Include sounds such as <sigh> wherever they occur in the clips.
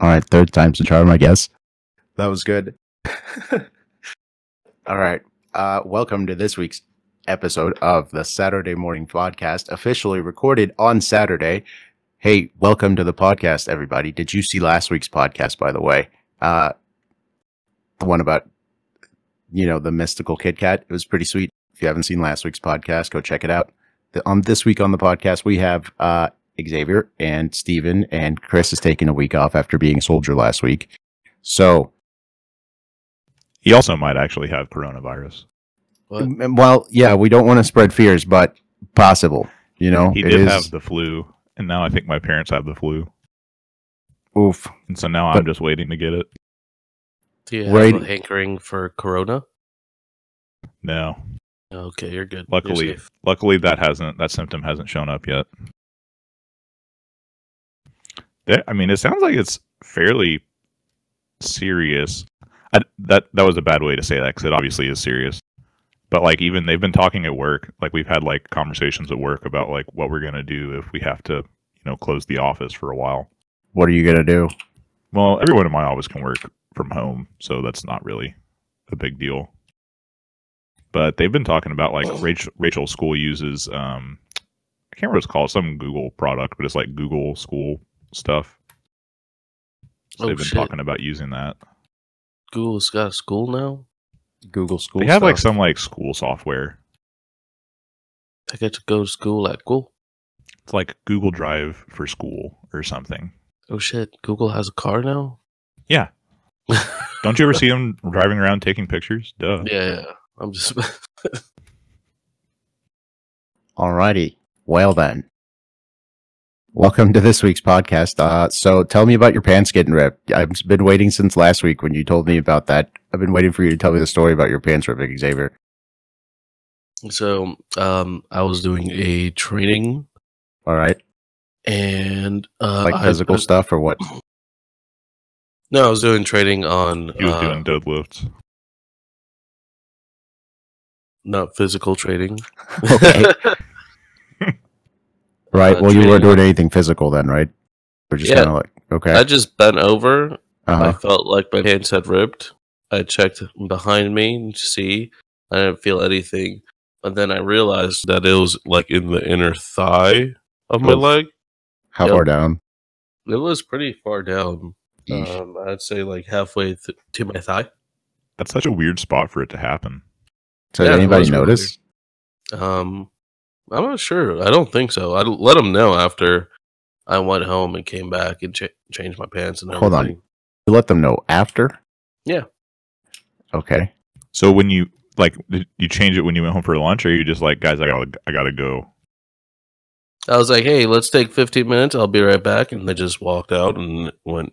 All right, third time's the charm, I guess. That was good. <laughs> All right. Uh, welcome to this week's episode of the Saturday Morning Podcast, officially recorded on Saturday. Hey, welcome to the podcast, everybody. Did you see last week's podcast, by the way? Uh, the one about, you know, the mystical Kit Kat. It was pretty sweet. If you haven't seen last week's podcast, go check it out. The, on this week on the podcast, we have uh, Xavier and Steven, and Chris is taking a week off after being a soldier last week. So, He also might actually have coronavirus. What? well, yeah, we don't want to spread fears, but possible. You know, He did is- have the flu, and now I think my parents have the flu, oof. and so now But- I'm just waiting to get it. Do you have Right. a hankering for Corona? No, Okay, you're good. You're luckily, luckily that hasn't that symptom hasn't shown up yet. That- I mean, it sounds like it's fairly serious. I, that that was a bad way to say that because it obviously is serious. But like, even they've been talking at work. Like we've had like conversations at work about like what we're gonna do if we have to, you know, close the office for a while. What are you gonna do? Well, everyone in my office can work from home, so that's not really a big deal. But they've been talking about like Rachel, Rachel's school uses um I can't remember what it's called, some Google product, but it's like Google school stuff. So Oh, they've been shit. talking about using that. Google's got a school now. Google School. they have like some like school software. I get to go to school at Google. It's like Google Drive for school or something. Oh shit! Google has a car now. Yeah. <laughs> Don't you ever see them driving around taking pictures? Duh. Yeah, yeah. I'm just. <laughs> Alrighty. Well then. Welcome to this week's podcast. Uh, so tell me about your pants getting ripped. I've been waiting since last week when you told me about that. I've been waiting for you to tell me the story about your pants ripping, Xavier. so, um, I was doing a training All right. and uh, Like I- physical stuff or what? No, I was doing trading on He was uh, doing deadlifts. not physical trading. <laughs> Okay. <laughs> Right. Uh, well, you weren't doing anything physical then, right? We're just Yeah. kind of like, okay. I just bent over I uh-huh. felt like my pants had ripped. I checked behind me to see. I didn't feel anything. But then I realized that it was like in the inner thigh of my Oof. leg. How yep. far down? It was pretty far down. Um, I'd say like halfway th- to my thigh. That's such a weird spot for it to happen. so yeah, did anybody was really notice? Um, I'm not sure. I don't think so. I let them know after I went home and came back and cha- changed my pants and Hold on. You let them know after? Yeah. Okay. So when you like, did you change it when you went home for lunch, or you just like, guys, I gotta, I gotta go. I was like, "Hey, let's take 15 minutes. I'll be right back." And they just walked out and went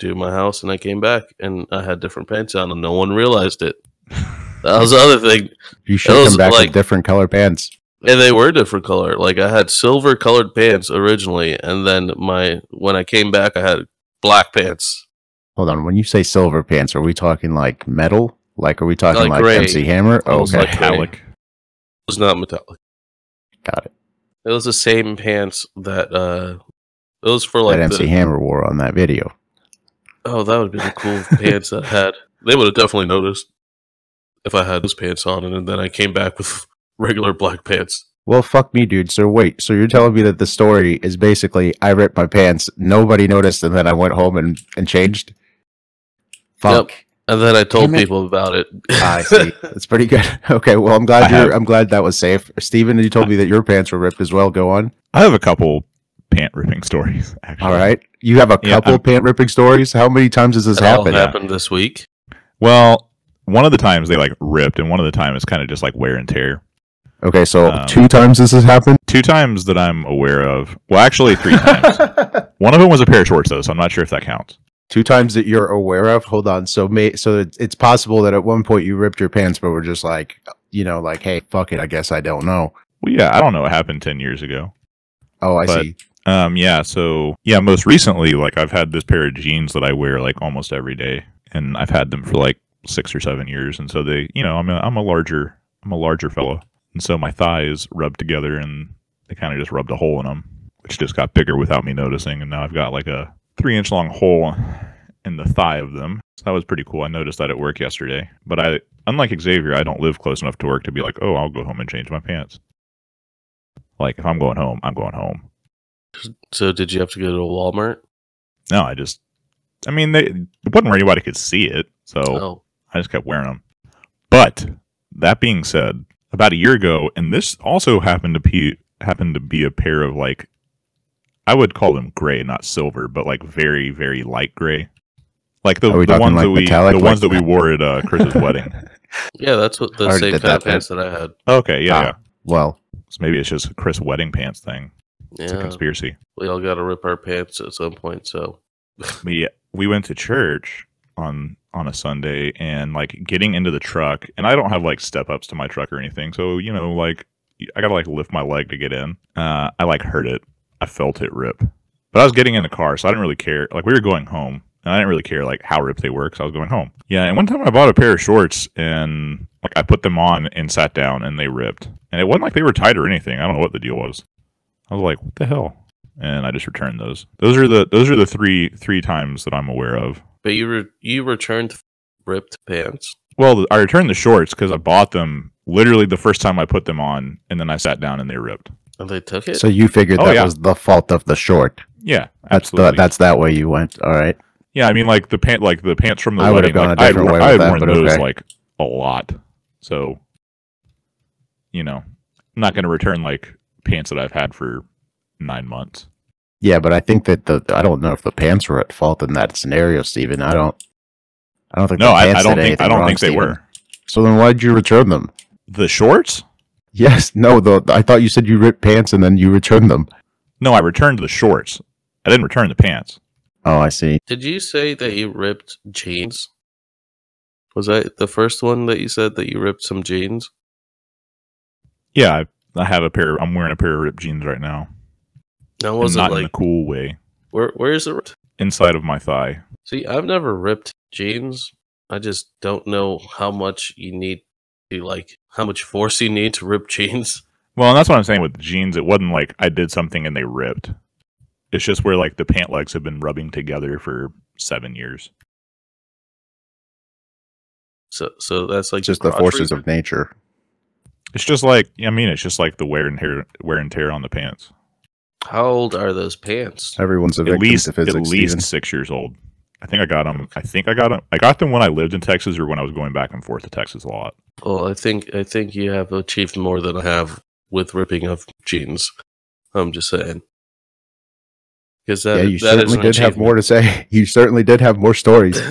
to my house. And I came back and I had different pants on, and no one realized it. <laughs> That was the other thing. You should was come back like- with different color pants. And they were different color. Like I had silver colored pants originally, and then my when I came back, I had black pants. Hold on. When you say silver pants, are we talking like metal? Like, are we talking Like like, gray. MC Hammer? Oh, okay. like gray. Metallic. It was not metallic. Got it. It was the same pants that uh, it was for like that MC the, Hammer wore on that video. oh, that would be the cool <laughs> pants that I had. They would have definitely noticed if I had those pants on, and then I came back with regular black pants. Well, fuck me, dude. So wait, so you're telling me that the story is basically I ripped my pants, nobody noticed, and then I went home and, and changed? Fuck. And then I told Damn it. people about it. I see. <laughs> That's pretty good. <laughs> Okay, well, I'm glad I you're. have- I'm glad that was safe. Steven, you told me that your pants were ripped as well. Go on. I have a couple pant ripping stories. <laughs> Actually. All right. You have a couple I'm- pant ripping stories. How many times has this It happened? happened this week. Well, one of the times they like ripped, and one of the time it's kind of just like wear and tear. Okay, so Um, two times this has happened. Two times that I'm aware of. Well, actually, three times. <laughs> One of them was a pair of shorts, though, so I'm not sure if that counts. two times that you're aware of. Hold on. So may so it's, it's possible that at one point you ripped your pants, but we're just like, you know, like, hey, fuck it. I guess I don't know. Well, yeah, I don't know what happened ten years ago. Oh, I But- see. Um, yeah, so yeah, most recently, like I've had this pair of jeans that I wear like almost every day, and I've had them for like six or seven years, and so they, you know, I'm a I'm a larger I'm a larger fellow, and so my thighs rubbed together, and they kind of just rubbed a hole in them, which just got bigger without me noticing, and now I've got like a three inch long hole in the thigh of them. So that was pretty cool. I noticed that at work yesterday. But I, unlike Xavier, I don't live close enough to work to be like, oh, I'll go home and change my pants. Like if I'm going home, I'm going home. So did you have to go to a Walmart? No, I just, I mean, they it wasn't where anybody could see it, so Oh, I just kept wearing them. But that being said, about a year ago, and this also happened to be happened to be a pair of like, I would call them gray, not silver, but like very very light gray, like the, the ones like that we metallic, the like- ones that we wore at uh, Chris's <laughs> wedding. yeah, that's what the Already same did kind of pants that I had. Okay, yeah, Ah. yeah. Well, So maybe it's just a Chris wedding pants thing. It's a Yeah, conspiracy. we all got to rip our pants at some point. So <laughs> we we went to church on on a Sunday and like getting into the truck and I don't have like step ups to my truck or anything so you know like I gotta like lift my leg to get in. Uh I like hurt it. I felt it rip. But I was getting in the car so I didn't really care. Like we were going home and I didn't really care like how ripped they were because I was going home. Yeah and one time I bought a pair of shorts and like I put them on and sat down and they ripped. And it wasn't like they were tight or anything. I don't know what the deal was. I was like what the hell? And I just returned those. Those are the those are the three three times that I'm aware of. But you re- you returned ripped pants. Well, I returned the shorts because I bought them literally the first time I put them on, and then I sat down and they ripped. And they took it. so you figured Oh, that yeah. was the fault of the short. Yeah, That's the, that's that way you went. All right. yeah. I mean, like the pant, like the pants from the I would've wedding. gone like, a I had, way I had with that, worn those okay. like a lot, so you know, I'm not going to return like pants that I've had for nine months. Yeah, but I think that the I don't know if the pants were at fault in that scenario, Steven. I don't. I don't think. No, the I, pants I don't think I don't wrong, think they Steven. were So then, why did you return them? the shorts. Yes, no. The I thought you said you ripped pants and then you returned them. No, I returned the shorts. I didn't return the pants. Oh, I see. Did you say that you ripped jeans? Was that the first one that you said that you ripped some jeans? Yeah, I, I have a pair. I'm wearing a pair of ripped jeans right now. Now was it not in a cool way. where where is it? Inside of my thigh. See, I've never ripped jeans. I just don't know how much you need to like how much force you need to rip <laughs> jeans. Well, and that's what I'm saying with the jeans. It wasn't like I did something and they ripped. It's just where like the pant legs have been rubbing together for seven years. So so that's like just the the forces region? of nature. It's just like I mean, it's just like the wear and tear, wear and tear on the pants. How old are those pants? Everyone's a At least, to physics. at least Steven. six years old. I think I got them. I think I got them. I got them when I lived in Texas or when I was going back and forth to Texas a lot. Well, I think I think you have achieved more than I have with ripping of jeans. I'm just saying. Because that, yeah, you that is certainly an did have more to say. <laughs> You certainly did have more stories. <laughs>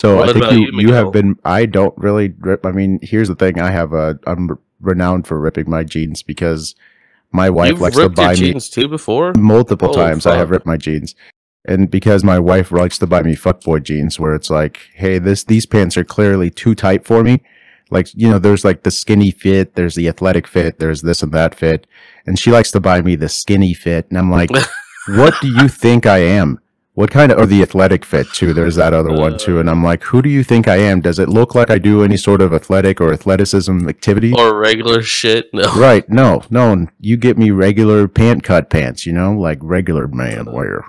So What I think you, you, you have been. I don't really rip. I mean, here's the thing. I have a. I'm renowned for ripping my jeans because my wife You've likes to buy me jeans too before. multiple Oh, times. I have ripped my jeans, and because my wife likes to buy me fuckboy jeans, where it's like, hey, this these pants are clearly too tight for me. Like you know, there's like the skinny fit, there's the athletic fit, there's this and that fit, and she likes to buy me the skinny fit, and I'm like, <laughs> what do you think I am? What kind of, or the athletic fit too? There's that other one too. And I'm like, who do you think I am? Does it look like I do any sort of athletic or athleticism activity? or regular shit. No. <laughs> right. No, no. You get me regular pant cut pants, you know, like regular man wear.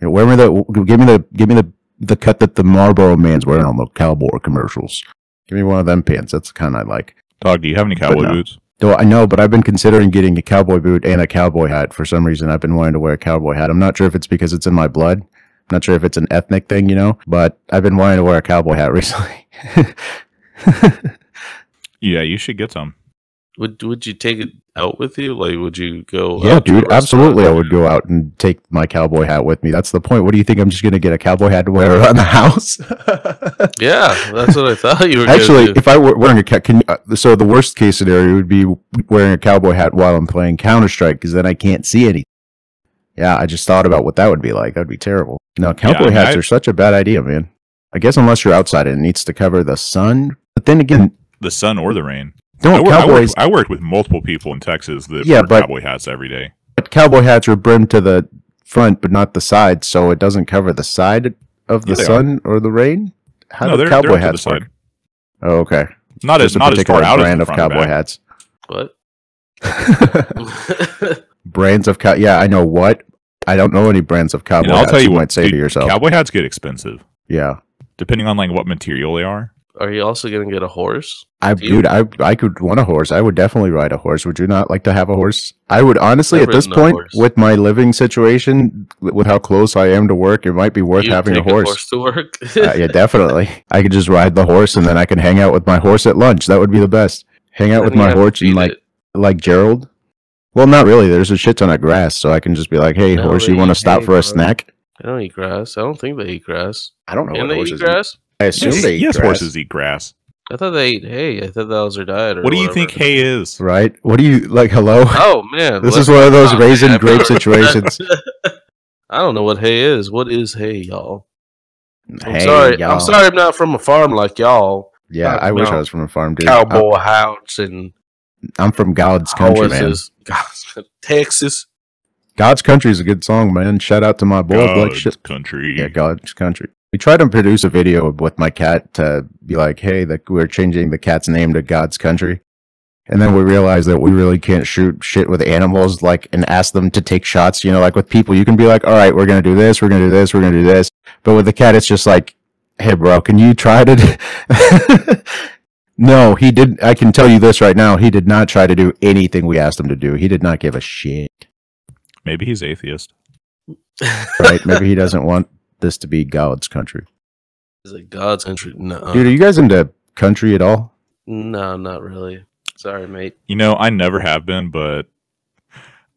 You know, wear me the, give me the, give me the, the cut that the Marlboro man's wearing on the cowboy commercials. Give me one of them pants. That's the kind I like. Dog, do you have any cowboy no. boots? Though I know, but I've been considering getting a cowboy boot and a cowboy hat. For some reason, I've been wanting to wear a cowboy hat. I'm not sure if it's because it's in my blood. I'm not sure if it's an ethnic thing, you know, but I've been wanting to wear a cowboy hat <laughs> recently. Yeah, you should get some. Would Would you take it out with you? Like, would you go? yeah, out dude, absolutely. I would go out and take my cowboy hat with me. That's the point. What do you think? I'm just going to get a cowboy hat to wear <laughs> around the house? <laughs> Yeah, that's what I thought you were. Actually, gonna do. if I were wearing a cat, can uh, so the worst case scenario would be wearing a cowboy hat while I'm playing Counter Strike because then I can't see anything. Yeah, I just thought about what that would be like. That'd be terrible. No, cowboy I mean, hats I- are such a bad idea, man. I guess unless you're outside and it needs to cover the sun. But then again, The sun or the rain. I, don't wor- I cowboys? worked, I worked with multiple people in Texas that Yeah, wore but- cowboy hats every day. But cowboy hats are brimmed to the front, but not the side, so it doesn't cover the side of the Yeah, they sun or the rain. How no, do they're, cowboy they're up to hats the work? side. Oh, okay. Not as a not as far particular out as brand the of cowboy back. hats. what? <laughs> Brands of cow. Yeah, I know what. I don't know any brands of cowboy And I'll hats. tell you you what, might say dude, to yourself. cowboy hats get expensive yeah, depending on like what material they are. Are you also gonna get a horse? I Do you- dude, I I could want a horse. I would definitely ride a horse. Would you not like to have a horse? I would honestly, I've at this point, horse. with my living situation, with with how close I am to work, it might be worth You having a take horse. to work. <laughs> uh, yeah, definitely. I could just ride the horse, and then I can hang out with my horse at lunch. That would be the best. Hang out with my horse and like it. like Gerald. Well, not really. There's a shit ton of grass, so I can just be like, "Hey, No, horse, you want to stop for a bro. snack?" I don't eat grass. I don't think they eat grass. I don't know Can what they horses eat grass? I assume yes, they eat yes grass. horses eat grass. I thought they ate hay. I thought that was their diet. Or What do you think hay is? Right? What do you like? Hello. Oh man, This is one of those not <laughs> raisin have- grape situations. <laughs> I don't know what hay is. What is hay, y'all? I'm Hey, sorry. y'all. I'm sorry. I'm not from a farm like y'all. Yeah, Uh, I wish I was from a farm, dude. Cowboy hounds and I'm from God's country, man. horses. Texas. God's country is a good song, man. Shout out to my boy, Black God's Shit. country. Yeah, God's country. We tried to produce a video with my cat to be like, hey, that we're changing the cat's name to God's country. And then we realized that we really can't shoot shit with animals, like, and ask them to take shots. You know, like with people, you can be like, all right, we're going to do this, we're going to do this, we're going to do this. But with the cat, it's just like, hey, bro, can you try to. <laughs> do-" no, he did. I can tell you this right now. He did not try to do anything we asked him to do. He did not give a shit. Maybe he's atheist. <laughs> Right? Maybe he doesn't want this to be God's country. Is it God's country? No, Dude, are you guys into country at all? no, not really. Sorry, mate. You know, I never have been, but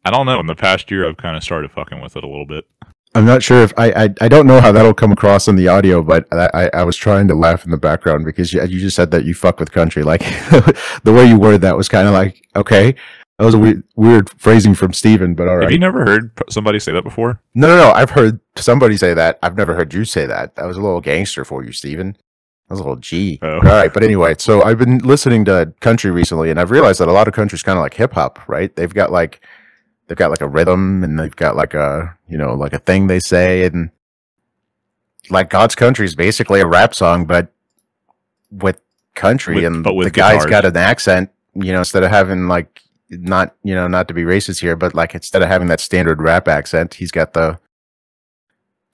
I don't know. In the past year, I've kind of started fucking with it a little bit. I'm not sure if I, I I don't know how that'll come across in the audio, but I, I, was trying to laugh in the background because you, you just said that you fuck with country. Like <laughs> the way you worded that was kind of like okay, that was a weird, weird phrasing from Steven, but all Have you never heard somebody say that before? no, no, no. I've heard somebody say that. I've never heard you say that. That was a little gangster for you, Steven. That was a little G. Oh. All right, but anyway, so I've been listening to country recently, and I've realized that a lot of country's kind of like hip hop, right? They've got like they've got like a rhythm, and they've got like a you know like a thing they say, and like God's country is basically a rap song, but with country, With- and but with the guy's got an accent. You know, instead of having like not you know not to be racist here, but like instead of having that standard rap accent, he's got the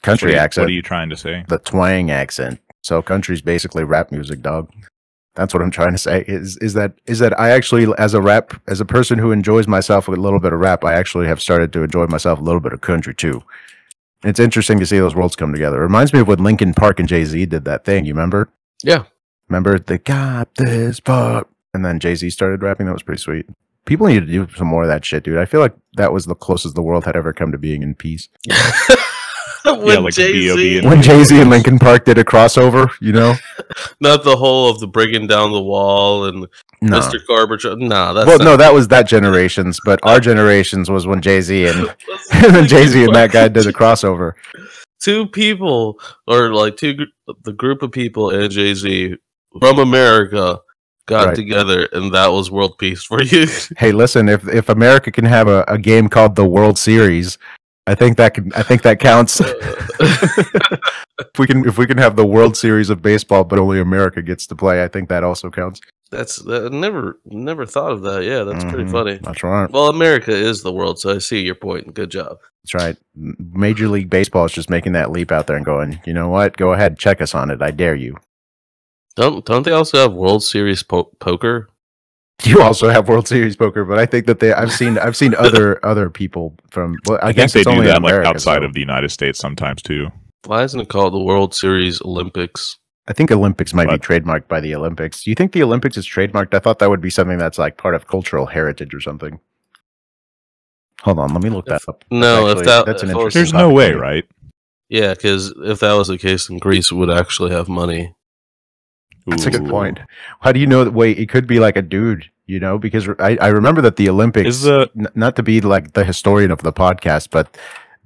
country what you, accent What are you trying to say? the twang accent. So country's basically rap music, dog. That's what I'm trying to say. Is is that is that I actually as a rap as a person who enjoys myself with a little bit of rap, I actually have started to enjoy myself a little bit of country too. It's interesting to see those worlds come together. It reminds me of when Linkin Park and Jay Z did that thing. You remember? Yeah. Remember they got this part, and then Jay Z started rapping. That was pretty sweet. People need to do some more of that shit, dude. I feel like that was the closest the world had ever come to being in peace. <laughs> <laughs> when like Jay-Z, and- When Jay Z and Linkin Park did a crossover, you know? <laughs> not the whole of the breaking down the wall and No. Mr. Gorbachev. Nah, that's well, not- no, that was that generation's, but our generations was when Jay Z <laughs> and, and Jay Z and that guy did a crossover. two people or like two the group of people and Jay Z from America got Right. together and that was world peace for you. Hey, listen, if if America can have a, a game called the World Series, I think that can I think that counts. <laughs> if we can if we can have the World Series of baseball, but only America gets to play, I think that also counts. that's that, never never thought of that. Yeah, that's pretty Mhm. funny. That's right. Well, America is the world, so I see your point. Good job. That's right. Major League Baseball is just making that leap out there and going, you know what? Go ahead, check us on it. I dare you. Don't don't they also have World Series po- poker? <laughs> You also have World Series poker, but I think that they I've seen I've seen other <laughs> other people from well, I, I, guess think they do only in that like outside so- of the United States sometimes too. Why isn't it called the World Series Olympics? I think Olympics might What? be trademarked by the Olympics. Do you think the Olympics is trademarked? I thought that would be something that's like part of cultural heritage or something. Hold on, let me look that up. No, Actually, if that that's an if it interesting There's no way, right? Yeah, because if that was the case, then Greece would actually have money. That's a good point. How do you know that? Wait, it could be like a dude, you know? Because I, I remember that the Olympics, Is the n- not to be like the historian of the podcast, but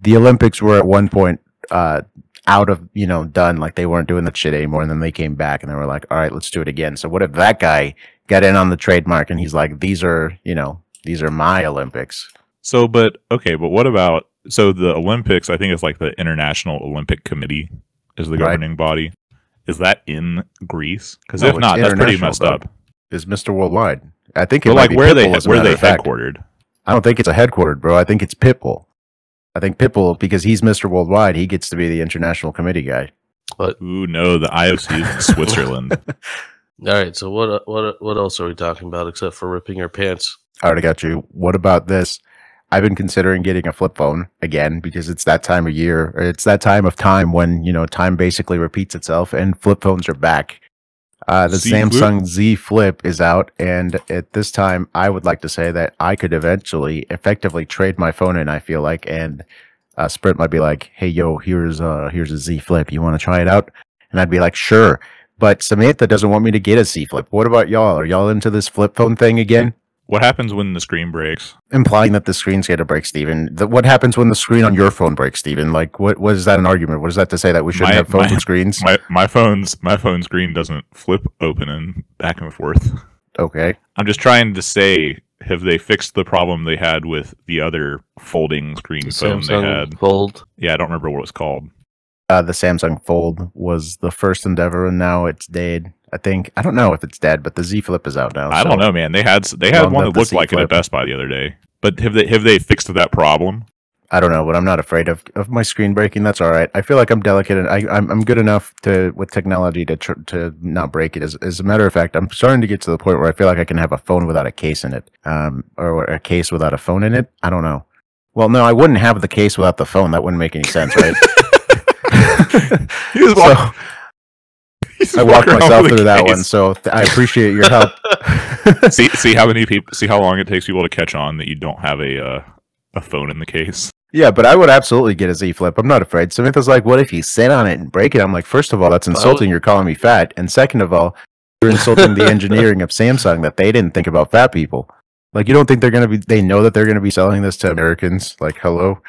the Olympics were at one point uh, out of, you know, done. Like they weren't doing that shit anymore. And then they came back and they were like, all right, let's do it again. So what if that guy got in on the trademark and he's like, these are, you know, these are my Olympics. so? But okay, but what about so the Olympics? I think it's like the International Olympic Committee is the Right. governing body. Is that in Greece? Because No, if not, that's pretty messed dog. up. Is Mr. Worldwide. I think it But like, where are they Pitbull, as a where are they headquartered? I don't think it's a headquartered, bro. I think it's Pitbull. I think Pitbull, because he's Mr. Worldwide, he gets to be the international committee guy. But Ooh, no, the IOC is in <laughs> Switzerland. <laughs> All right. So what what what else are we talking about except for ripping your pants? Alright, I already got you. What about this? I've been considering getting a flip phone again because it's that time of year. Or it's that time of time when you know time basically repeats itself, and flip phones are back. Uh, the Z Flip? Samsung Z Flip is out, and at this time, I would like to say that I could eventually effectively trade my phone in. I feel like, and uh, Sprint might be like, "Hey, yo, here's uh here's a Z Flip. You want to try it out?" And I'd be like, "Sure." But Samantha doesn't want me to get a Z Flip. What about y'all? Are y'all into this flip phone thing again? What happens when the screen breaks? implying that the screen's going to break, Steven. The, what happens when the screen on your phone breaks, Steven? Like, what, what is that an argument? What is that to say that we shouldn't My- have phones my- with screens? <laughs> My my phone's my phone screen doesn't flip open and back and forth. okay. I'm just trying to say, have they fixed the problem they had with the other folding screen phone they had? Fold. Yeah, I don't remember what it was called. Uh, the Samsung Fold was the first endeavor, and now it's dead. I think. I don't know if it's dead, but the Z Flip is out now. I so- don't know, man. They had they had one that looked like it at Best Buy the other day. But have they have they fixed that problem? I don't know, but I'm not afraid of, of my screen breaking. That's all right. I feel like I'm delicate and I, I'm, I'm good enough to with technology to tr- to not break it. As, as a matter of fact, I'm starting to get to the point where I feel like I can have a phone without a case in it, um, or a case without a phone in it. I don't know. Well, no, I wouldn't have the case without the phone. That wouldn't make any sense, right? <laughs> <laughs> So I walked myself with a through that case. one. So th- I appreciate your help. <laughs> see see how many people see how long it takes people to catch on that you don't have a uh, a phone in the case. Yeah, but I would absolutely get a Z Flip. I'm not afraid. Samantha's like, "What if you sit on it and break it?" I'm like, first of all, that's insulting. You're calling me fat, and second of all, you're insulting the engineering of Samsung that they didn't think about fat people. Like, you don't think they're gonna be? They know that they're gonna be selling this to Americans. Like, hello.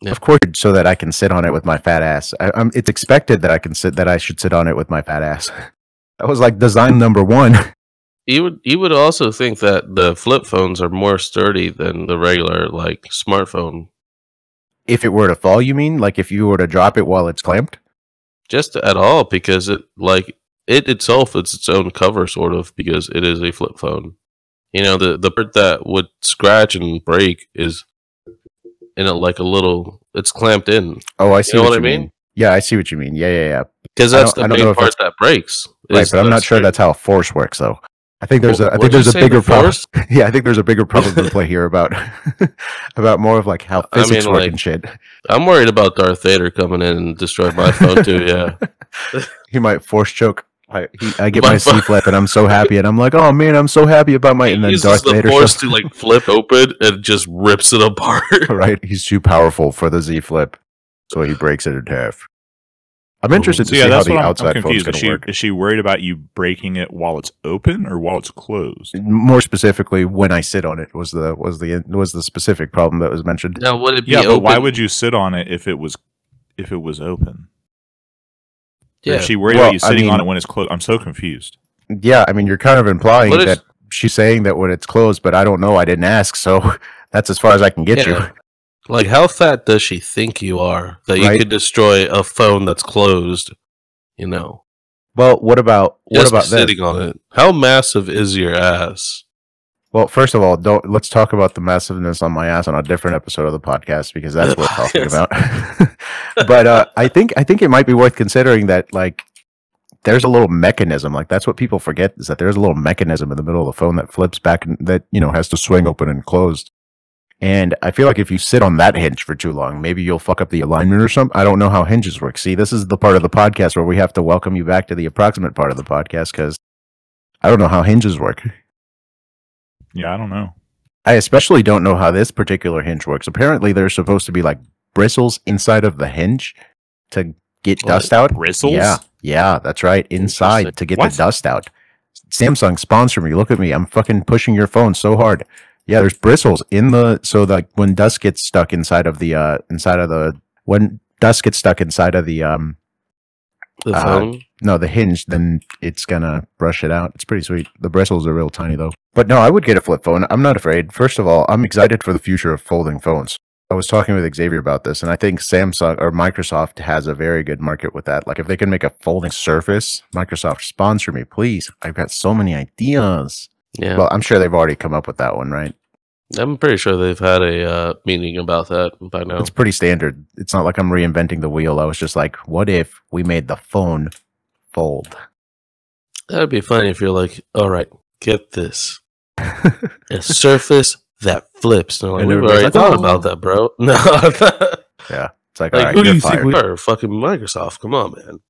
Yeah. Of course, so that I can sit on it with my fat ass. I, I'm, it's expected that I can sit that I should sit on it with my fat ass. <laughs> That was like design number one. <laughs> You would you would also think that the flip phones are more sturdy than the regular like smartphone. If it were to fall, you mean? Like if you were to drop it while it's clamped? Just at all because it like it itself is its own cover sort of because it is a flip phone. You know the the part that would scratch and break is in a like a little it's clamped in Oh, I see know what, what you I mean? mean? Yeah, I see what you mean. Yeah, yeah, yeah. because that's I the main part that breaks. Right, but I'm not sure that's how force works, though. I think there's a, I think there's a bigger problem. force? <laughs> Yeah, I think there's a bigger problem to <laughs> play here about, <laughs> about more of like how I physics mean, work like- and shit. I'm worried about Darth Vader coming in and destroy my phone too. Yeah, he might force choke. I, he, I get My my, phone- Z Flip and I'm so happy, and I'm like, oh man, I'm so happy about my. And he then uses Darth the Vader force to <laughs> like flip open and just rips it apart. <laughs> right? He's too powerful for the Z flip, so he breaks it in half. I'm interested So to yeah, see how that's the I'm, I'm outside phone's confused. going Is to she work. is she worried about you breaking it while it's open or while it's closed? More specifically, when I sit on it was the was the was the specific problem that was mentioned. now would it be Yeah, but why would you sit on it if it was if it was open? Or Yeah, Is she worried Well, about you I sitting on it when it's closed? I'm so confused. Yeah, I mean, you're kind of implying What is- that she's saying that when it's closed, but I don't know. I didn't ask, so <laughs> that's as far as I can get you. <laughs> Like, how fat does she think you are that you could destroy a phone that's closed? You know, Well, what about what just about this? sitting on it. How massive is your ass? Well, first of all, don't let's talk about the massiveness on my ass on a different episode of the podcast because that's what <laughs> we're talking about. <laughs> but uh, I think I think it might be worth considering that like there's a little mechanism like that's what people forget is that there's a little mechanism in the middle of the phone that flips back and that you know has to swing open and closed. And I feel like if you sit on that hinge for too long, maybe you'll fuck up the alignment or something. I don't know how hinges work. See, this is the part of the podcast where we have to welcome you back to the approximate part of the podcast because I don't know how hinges work. Yeah, I don't know. I especially don't know how this particular hinge works. Apparently, there's supposed to be like bristles inside of the hinge to get What? dust out. Bristles? Yeah, yeah, that's right. Inside to get What? the dust out. Samsung sponsor me. Look at me. I'm fucking pushing your phone so hard. Yeah, there's bristles in the so that when dust gets stuck inside of the uh inside of the when dust gets stuck inside of the um The Uh, no, the hinge, then it's gonna brush it out. It's pretty sweet. The bristles are real tiny though. But no, I would get a flip phone. I'm not afraid. First of all, I'm excited for the future of folding phones. I was talking with Xavier about this, and I think Samsung or Microsoft has a very good market with that. Like if they can make a folding surface, Microsoft sponsor me, please. I've got so many ideas. Yeah. Well, I'm sure they've already come up with that one, right? I'm pretty sure they've had a uh, meeting about that by now. It's pretty standard. It's not like I'm reinventing the wheel. I was just like, what if we made the phone fold? That'd be funny if you're like, all right, get this. <laughs> a surface that flips. No, like, And we've already like, thought "Oh." about that, bro. <laughs> No. Yeah. It's like, like, all right, who do you think we are? Fucking Microsoft. Come on, man.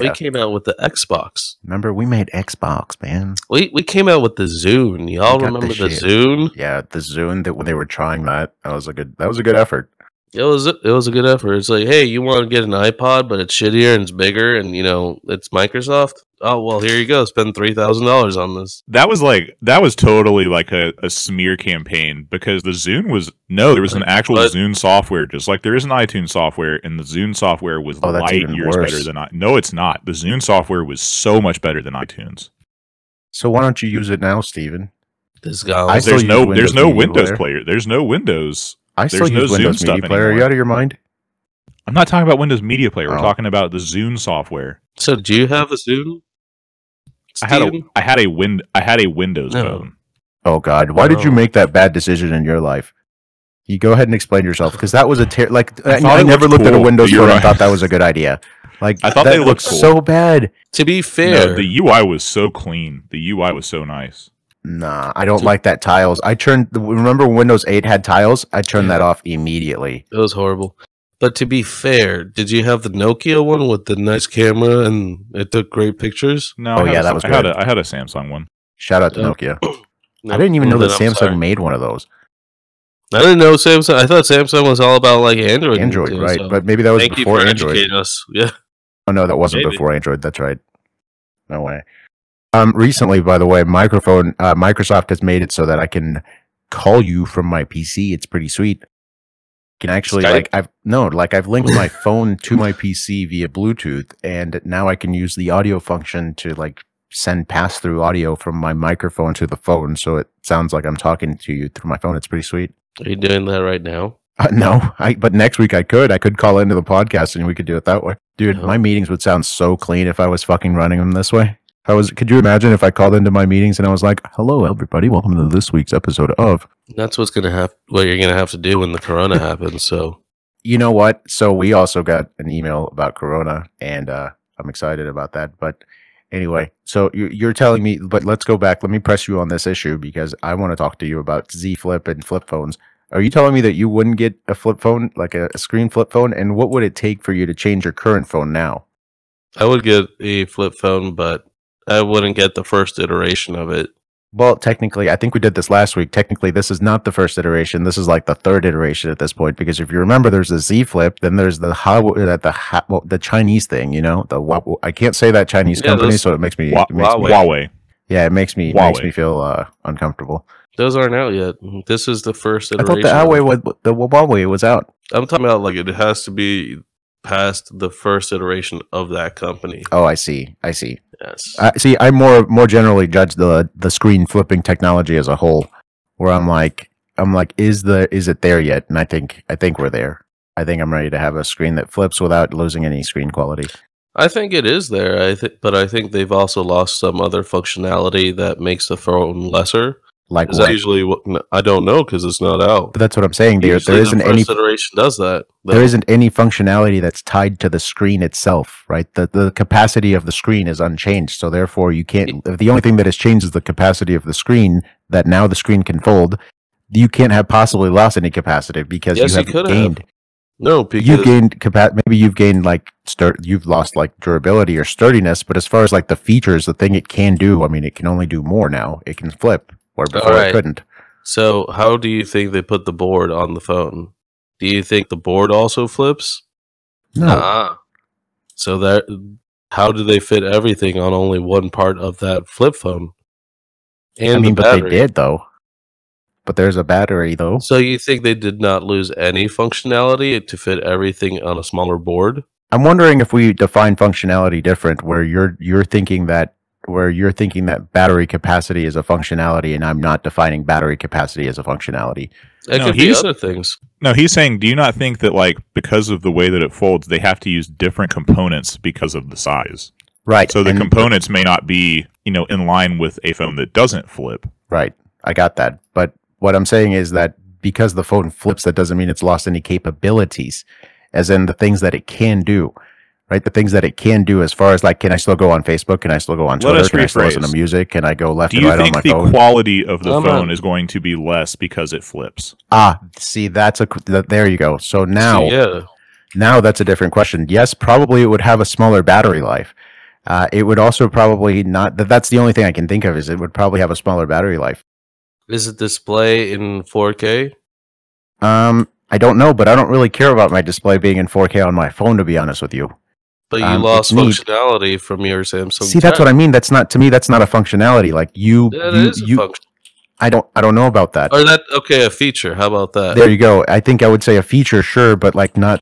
We came out with the Xbox. Remember, we made Xbox, man. We we came out with the Zune. Y'all got the remember the. Zune? Yeah, the Zune that when they were trying that, that was a good. That was a good effort. It was it was a good effort. It's like, hey, you want to get an iPod, but it's shittier and it's bigger, and you know it's Microsoft. Oh well, here you go. Spend three thousand dollars on this. That was like that was totally like a, a smear campaign because the Zune was no, there was an actual But- Zune software, just like there is an iTunes software, and the Zune software was Oh, light years worse. better than I. No, it's not. The Zune software was so much better than iTunes. So why don't you use it now, Steven? This guy. I was- still There's no Windows there's no Windows Player. player. There's no Windows. I still There's use Zune Windows stuff Media Player. Are you out of your mind? I'm not talking about Windows Media Player. We're Oh. talking about the Zune software. so do you have a Zune? I had a I had a win I had a Windows No. phone. Oh God, why did you oh. make that bad decision in your life? You go ahead and explain yourself because that was a ter- like I, I I never looked looked at a. Windows You're phone and thought that was a good idea. Like I thought that they looked looked cool. so bad. To be fair, No, the UI was so clean. The UI was so nice. Nah, I don't To- like that tiles. I turned. Remember Windows 8 had tiles? I turned that off immediately. it was horrible. But to be fair, did you have the Nokia one with the nice camera and it took great pictures? No, Oh, yeah, a- that was I had a I had a Samsung one. Shout out to Yeah. Nokia. <clears throat> No, I didn't even know that I'm Samsung sorry. made one of those. I didn't know Samsung. I thought Samsung was all about like Android. Android, things, right? so But maybe that was thank you before for Android. educating us. <laughs> Yeah. Oh no, that wasn't Maybe. before Android. That's right. No way. Um, recently, by the way, microphone uh, Microsoft has made it so that I can call you from my PC. It's pretty sweet. Can actually Skype? like I've no like I've linked my <laughs> phone to my PC via Bluetooth, and now I can use the audio function to like send pass through audio from my microphone to the phone, so it sounds like I'm talking to you through my phone. It's pretty sweet. Are you doing that right now? Uh, no, I but next week I could. I could call into the podcast and we could do it that way. Dude, Oh. my meetings would sound so clean if I was fucking running them this way. I was could you imagine if I called into my meetings and I was like, "Hello everybody, welcome to this week's episode of That's what's gonna have. What you're gonna have to do when the Corona happens. So <laughs> You know what? So we also got an email about corona and uh I'm excited about that, but anyway, so you you're telling me but let's go back. Let me press you on this issue because I want to talk to you about Z Flip and flip phones. Are you telling me that you wouldn't get a flip phone, like a, a screen flip phone? And what would it take for you to change your current phone now? I would get a flip phone, but I wouldn't get the first iteration of it. Well, technically, I think we did this last week. Technically, this is not the first iteration. This is like the third iteration at this point. Because if you remember, there's the Z Flip, then there's the how that the ha, well, the Chinese thing. You know, the Wa- I can't say that Chinese Yeah, company, those- so it makes me, Wa- it makes me Huawei. Huawei. yeah, it makes me makes me feel uh, uncomfortable. Those aren't out yet. This is the first iteration. I thought the Huawei was the Huawei was out. I'm talking about like it has to be past the first iteration of that company. Oh, I see. I see. Yes. I see. I more more generally judge the the screen flipping technology as a whole, where I'm like, I'm like, is the is it there yet? And I think I think we're there. I think I'm ready to have a screen that flips without losing any screen quality. I think it is there. I think, but I think they've also lost some other functionality that makes the phone lesser. Like Is what? that usually what? I don't know because it's not out. But that's what I'm saying. There, Usually there the isn't any first iteration does that. there though. isn't any functionality that's tied to the screen itself, right? The the capacity of the screen is unchanged, so therefore you can't. The only thing that has changed is the capacity of the screen. That now the screen can fold. You can't have possibly lost any capacity because Yes, you have could have. gained. no because You've gained capa- Maybe you've gained like stur- You've lost like durability or sturdiness, but as far as like the features, the thing it can do, I mean, it can only do more now. It can flip where before Alright. it couldn't. So, how do you think they put the board on the phone? Do you think the board also flips? No, Ah. So that how do they fit everything on only one part of that flip phone? And I mean, the but they did though. But there's a battery though. So you think they did not lose any functionality to fit everything on a smaller board? I'm wondering if we define functionality different, where you're you're thinking that where you're thinking that battery capacity is a functionality, and I'm not defining battery capacity as a functionality. It No, could be he's- other things. No, he's saying, do you not think that like because of the way that it folds, they have to use different components because of the size? Right. So the and- components may not be, you know, in line with a phone that doesn't flip. Right. I got that. But what I'm saying is that because the phone flips, that doesn't mean it's lost any capabilities, as in the things that it can do. Right, the things that it can do, as far as like, can I still go on Facebook? Can I still go on Let Twitter? us Can I still listen to music? Can I go left Do and you right on think my the quality of the I'm phone not- is going to be less because it flips? ah, see, that's a th- there you go. So now, yeah, Now that's a different question. Yes, probably it would have a smaller battery life. Uh, it would also probably not. That, that's the only thing I can think of is it would probably have a smaller battery life. is it display in 4K? Um, I don't know, but I don't really care about my display being in 4K on my phone. To be honest with you, But you Um, lost it's neat. functionality from your Samsung. see, that's what I mean. That's not to me. That's not a functionality. Like you, That you, you. function. I don't. I don't know about that. Or that okay, a feature. How about that? There you go. I think I would say a feature, sure, but like not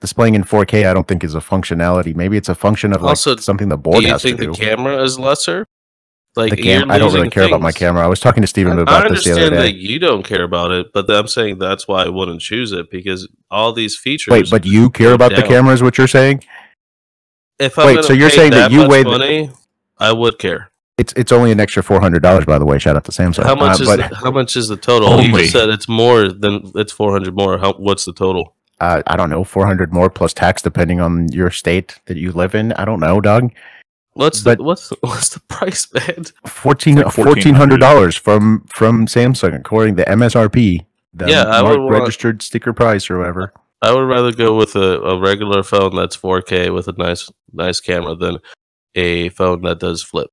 displaying in 4K. I don't think is a functionality. Maybe it's a function of like Also, something the board you has to think do. the camera is lesser? Like The cam- I don't really care about my camera. I was talking to Steven I, about I this the other understand day. that you don't care about it, but I'm saying that's why I wouldn't choose it because all these features. Wait, but you care about the down. camera, is what you're saying? If I'm wait, so you're saying that you much weigh the- money, I would care. It's it's only an extra four hundred dollars, by the way. Shout out to Samsung. How much Uh, is but the, how much is the total? You Only. just said it's more than it's 400 more. How, what's the total? uh, I don't know, four hundred more plus tax, depending on your state that you live in. I don't know, dog. What's But- the, what's <laughs> what's the price band? Fourteen like fourteen hundred dollars from from Samsung, according to the MSRP. The Yeah, I mark would want- registered sticker price or whatever. I would rather go with a, a regular phone that's 4K with a nice nice camera than a phone that does flip.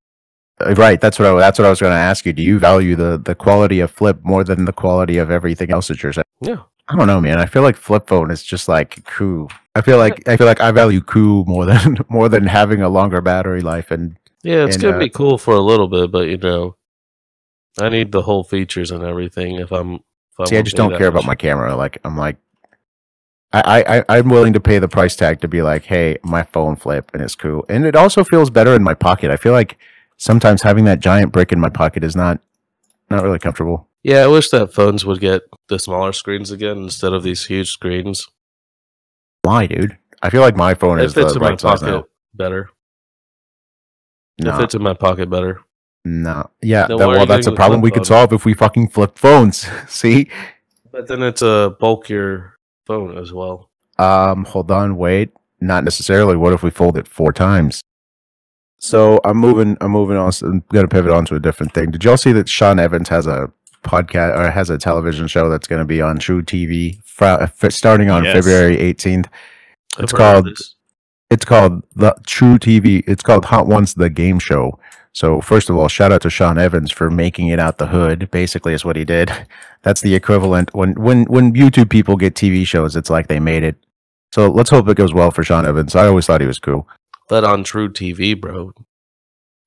Uh, Right, that's what I, that's what I was going to ask you. Do you value the the quality of flip more than the quality of everything else that you're saying? Yeah. I don't know, man. I feel like flip phone is just like cool. I feel like I feel like I value cool more than <laughs> more than having a longer battery life and Yeah, it's And, gonna uh, be cool for a little bit, but you know, I need the whole features and everything. If I'm, if I'm See, I just don't care about my camera. Like, I'm like, I, I, I'm willing to pay the price tag to be like, hey, my phone flip and it's cool, and it also feels better in my pocket. I feel like sometimes having that giant brick in my pocket is not, not really comfortable. Yeah, I wish that phones would get the smaller screens again instead of these huge screens. Why, dude? I feel like my phone It is the fits in my right size pocket now. better. It No, fits in my pocket better. no, yeah. That- well, that's a problem we could phone? solve if we fucking flip phones. <laughs> See? But then it's a bulkier phone as well. Um, hold on, wait. Not necessarily. What if we fold it four times? So I'm moving. I'm moving on. I'm gonna pivot on to a different thing. Did y'all see that Sean Evans has a podcast or has a television show that's going to be on truTV fr- starting on Yes. February 18th? I've It's called- It's called the truTV. It's called Hot Ones the Game Show. So first of all, shout out to Sean Evans for making it out the hood. Basically, is what he did. <laughs> That's the equivalent when when when YouTube people get TV shows. It's like they made it. So let's hope it goes well for Sean Evans. I always thought he was cool. But on truTV, bro.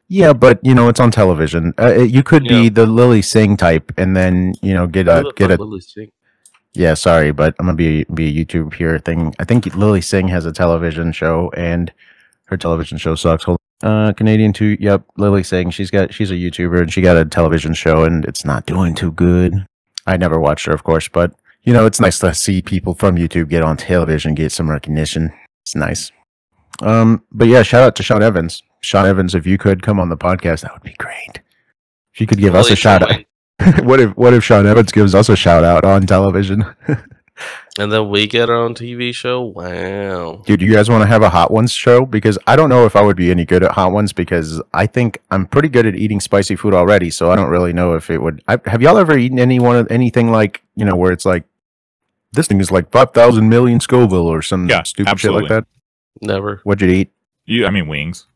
Yeah, but you know it's on television. Uh, it- you could be the Lilly Singh type, and then you know get a get a Lilly Singh? Yeah, sorry, but I'm gonna be be a YouTube here thing. I think Lilly Singh has a television show, and her television show sucks. Hold uh, Canadian too. Yep, Lilly Singh. She's got she's a YouTuber, and she got a television show, and it's not doing too good. I never watched her, of course, but you know it's nice to see people from YouTube get on television, get some recognition. It's nice. Um, but yeah, shout out to Sean Evans. Sean Evans, if you could come on the podcast, that would be great. If you could give us a shout out. <laughs> what if what if Sean Evans gives us a shout out on television? <laughs> And then we get our own TV show. Wow. Dude, you guys want to have a hot ones show? Because I don't know if I would be any good at hot ones because I think I'm pretty good at eating spicy food already. So I don't really know if it would. I, have y'all ever eaten any one of anything like you know where it's like this thing is like five thousand million Scoville or some Yeah, stupid absolutely. shit like that? Never. What'd you eat? You, I mean, wings.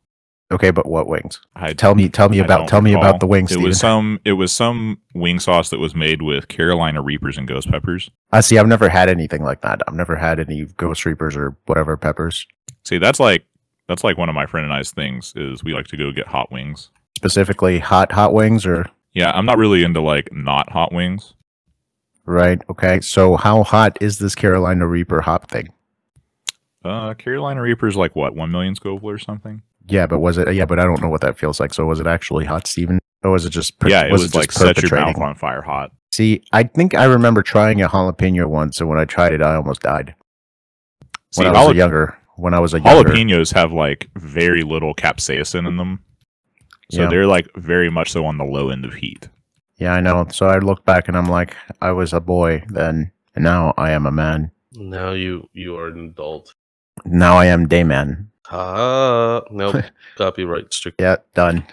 Okay, but what wings? I Tell me, tell me I about, tell me about the wings. It Steven. was some. It was some wing sauce that was made with Carolina Reapers and ghost peppers. I see. I've never had anything like that. I've never had any Ghost Reapers or whatever peppers. See, that's like that's like one of my friend and I's things. Is we like to go get hot wings. Specifically, hot hot wings or Yeah, I'm not really into like not hot wings. right? Okay, so how hot is this Carolina Reaper hot thing? Uh, Carolina Reapers like what one million Scoville or something. Yeah, but was it? Yeah, but I don't know what that feels like. So was it actually hot, Steven? Or was it just? per- yeah, it was, just like set your mouth on fire hot. See, I think I remember trying a jalapeno once, and when I tried it, I almost died. See, When I was a jala- younger, when I was a younger, jalapenos have like very little capsaicin in them, so Yeah. they're like very much so on the low end of heat. Yeah, I know. So I look back and I'm like, I was a boy then, and now I am a man. Now you you are an adult. Now I am day nope. <laughs> Copyright strict. Yeah, done.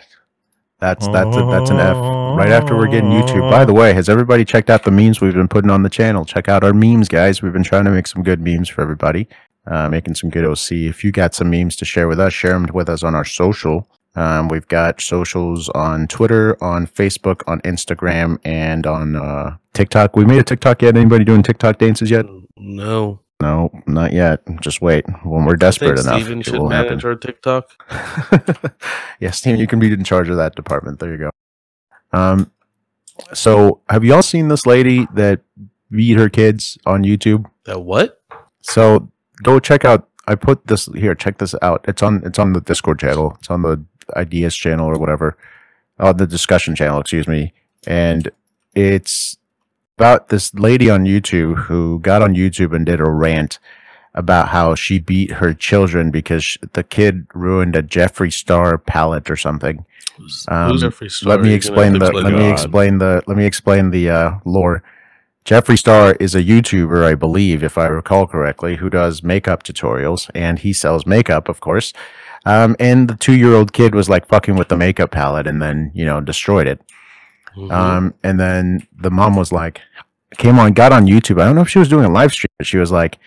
That's that's a, that's an F. Right after we're getting YouTube. By the way, has everybody checked out the memes we've been putting on the channel? Check out our memes, guys. We've been trying to make some good memes for everybody. Uh, making some good OC. If you got some memes to share with us, share them with us on our social. Um, we've got socials on Twitter, on Facebook, on Instagram, and on uh, TikTok. We made a TikTok yet? Anybody doing TikTok dances yet? No. No, not yet. Just wait. When we're I think desperate enough, Steven it should will happen. manage our TikTok. <laughs> yeah, Steven, you can be in charge of that department. There you go. Um, so have y'all seen this lady that beat her kids on YouTube? That what? So go check out. I put this here. Check this out. It's on. It's on the Discord channel. It's on the ideas channel or whatever. Oh, the discussion channel. Excuse me. And it's about this lady on YouTube who got on YouTube and did a rant about how she beat her children because the kid ruined a Jeffree Star palette or something. Um, every? Let me You're gonna have explain the. Let me God. explain the. Let me explain the uh, lore. Jeffree Star is a YouTuber, I believe, if I recall correctly, who does makeup tutorials, and he sells makeup, of course. Um, and the two-year-old kid was like fucking with the makeup palette, and then you know destroyed it. Mhm. Um, and then the mom was like, came on, got on YouTube. I don't know if she was doing a live stream, but she was like,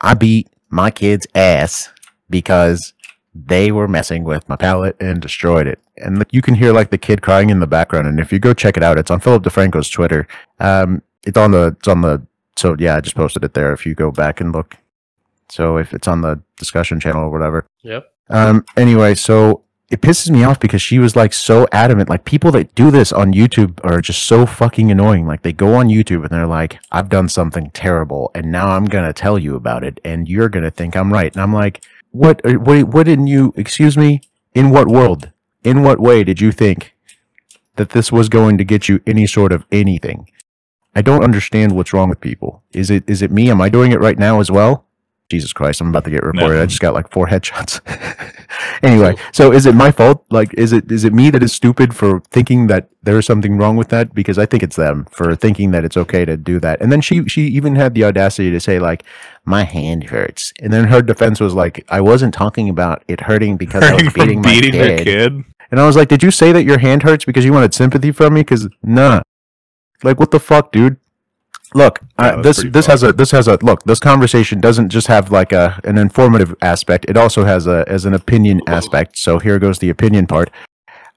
I beat my kid's ass because they were messing with my palette and destroyed it. And you can hear like the kid crying in the background. And if you go check it out, it's on Philip DeFranco's Twitter. Um, it's on the, it's on the, so yeah, I just posted it there if you go back and look. So if it's on the discussion channel or whatever. Yep. Um, anyway, so it pisses me off because she was like so adamant. Like people that do this on YouTube are just so fucking annoying. Like they go on YouTube and they're like, I've done something terrible and now I'm going to tell you about it and you're going to think I'm right. And I'm like, what, uh, what, what didn't you, excuse me? In what world? In what way did you think that this was going to get you any sort of anything? I don't understand what's wrong with people. Is it, is it me? Am I doing it right now as well? Jesus Christ, I'm about to get reported. No. I just got like four headshots. <laughs> anyway, so is it my fault? Like, is it is it me that is stupid for thinking that there is something wrong with that? Because I think it's them for thinking that it's okay to do that. And then she she even had the audacity to say like, my hand hurts. And then her defense was like, I wasn't talking about it hurting because I was Hurting beating my beating kid. kid. And I was like, did you say that your hand hurts because you wanted sympathy from me? Because nah, like what the fuck, dude? Look, Yeah, uh, that's this this has a this has a look. This conversation doesn't just have like a an informative aspect. It also has a as an opinion aspect. So here goes the opinion part.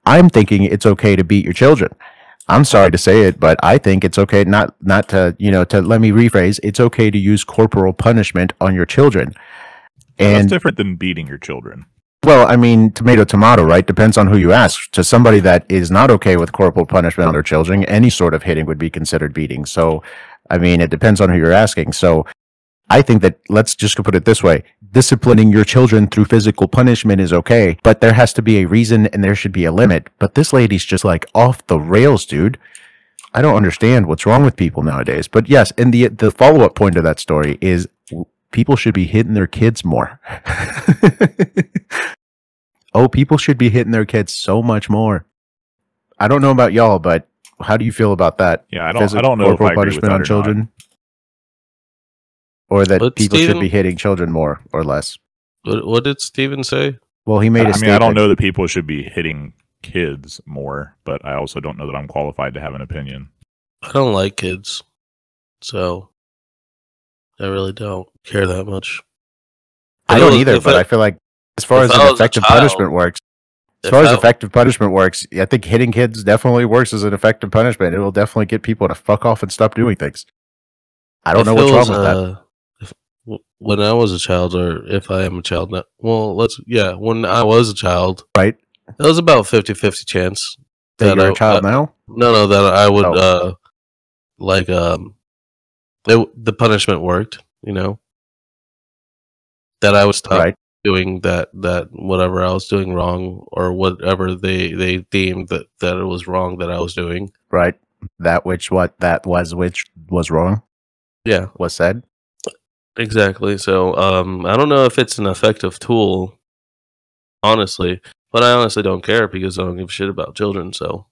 I'm thinking it's okay to beat your children. I'm sorry to say it, but I think it's okay not not to you know to let me rephrase. It's okay to use corporal punishment on your children. That's And different than beating your children. well, I mean, tomato, tomato, right? Depends on who you ask. To somebody that is not okay with corporal punishment on their children, any sort of hitting would be considered beating. So, I mean, it depends on who you're asking. So, I think that let's just put it this way disciplining your children through physical punishment is okay, but there has to be a reason and there should be a limit. But this lady's just like off the rails, dude. I don't understand what's wrong with people nowadays. But yes, and the the follow up point of that story is people should be hitting their kids more. <laughs> oh, people should be hitting their kids so much more. I don't know about y'all, but how do you feel about that? Yeah, I don't. Physical- I don't know if corporal I agree with punishment that on or children, Not. or that But people should be hitting children more or less. What, what did Steven say? Well, he made a I mean, I don't know that people should be hitting kids more, but I also don't know that I'm qualified to have an opinion. I don't like kids, so I really don't care that much. I If don't either, if but I- I feel like as far as an effective child- punishment works, as far as effective punishment works, I think hitting kids definitely works as an effective punishment. It will definitely get people to fuck off and stop doing things. I don't if know what's wrong with that. uh, If, w- when I was a child, or if I am a child now, well, let's yeah. When I was a child, Right? it was about 50-50 chance That you're I- a child I- now? No, no, that I would Oh. uh like um it, the punishment worked, you know. That I would stop Right. Doing that that whatever I was doing wrong or whatever they they deemed that that it was wrong that I was doing. Right. That which what that was which was wrong Yeah, was said. exactly. So um I don't know if it's an effective tool honestly, but I honestly don't care because I don't give a shit about children, so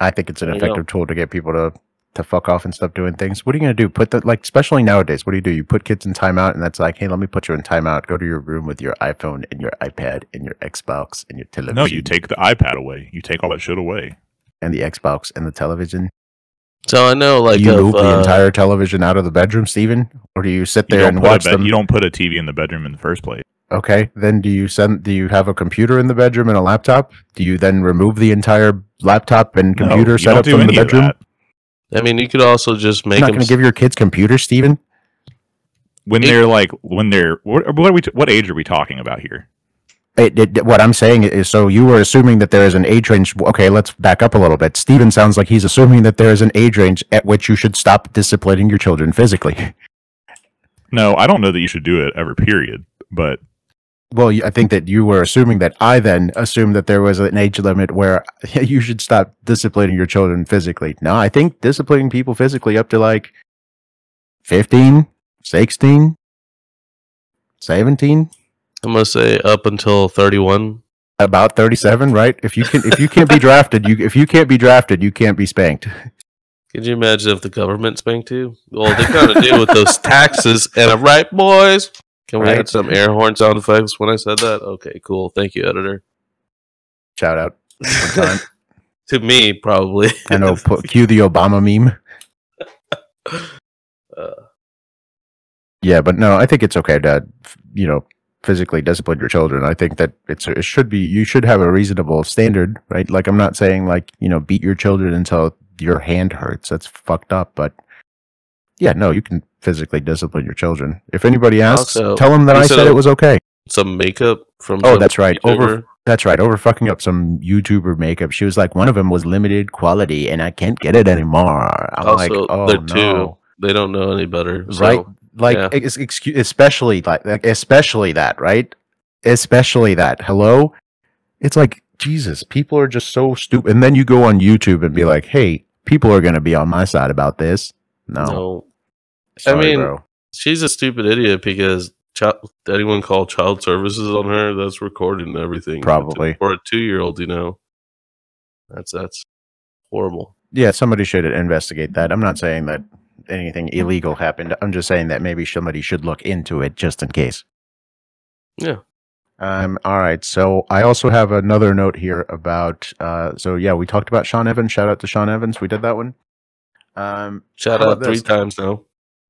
I think it's an There you go. effective tool to get people to to fuck off and stop doing things. What are you gonna do? Put the like, especially nowadays. What do you do? You put kids in timeout, and that's like, hey, let me put you in timeout. Go to your room with your iPhone and your iPad and your Xbox and your television. No, you take the iPad away. You take all that shit away. and the Xbox and the television. So I know, like, you of, move the uh, entire television out of the bedroom, Steven? Or do you sit there don't, and watch a bed, them? you don't put a TV in the bedroom in the first place. Okay, then do you send? Do you have a computer in the bedroom and a laptop? Do you then remove the entire laptop and computer you set don't up do from the any of bedroom? That. I mean, you could also just make You're not them. going to give your kids computers, Steven? When It- they're like, when they're what, what are we? T- what age are we talking about here? It, it, what I'm saying is, so you were assuming that there is an age range. Okay, let's back up a little bit. Steven sounds like he's assuming that there is an age range at which you should stop disciplining your children physically. No, I don't know that you should do it ever. Period. But Well, I think that you were assuming that I then assumed that there was an age limit where <laughs> you should stop disciplining your children physically. No, I think disciplining people physically up to like 15, 16, 17, I'm gonna say up until 31. about 37, right? If you can if you can't be <laughs> drafted, you if you can't be drafted, you can't be spanked. Could you imagine if the government spanked you? Well, they kind of do with those taxes. And I'm right, boys. Can we Right. add some air horn sound effects when I said that? Okay, cool. Thank you, editor. Shout out. <laughs> to me, probably. I know put, cue the Obama meme. <laughs> Uh, Yeah, but no, I think it's okay to, you know, physically discipline your children. I think that it's it should be you should have a reasonable standard, right? Like I'm not saying like you know beat your children until your hand hurts. That's fucked up. But yeah, no, you can physically discipline your children. If anybody asks, Also, tell them that I said it- was okay. some makeup from. Oh, that's right. Over that's right. Over fucking up some YouTuber makeup. She was like, one of them was limited quality, and I can't get it anymore. I'm like, Also, oh they're no. two. They don't know any better. so- right like yeah. excuse especially like, like especially that right especially that hello it's like jesus people are just so stupid and then you go on youtube and be like hey people are going to be on my side about this no, No. Sorry, mean, bro. She's a stupid idiot because child, anyone call child services on her, that's recorded and everything. Probably. For a two year old, you know. That's that's horrible. yeah somebody should investigate that i'm not saying that anything illegal happened i'm just saying that maybe somebody should look into it just in case Yeah. Um, all right. So I also have another note here about. Uh, so yeah, we talked about Sean Evans. Shout out to Sean Evans. We did that one. Um, Shout out three times now.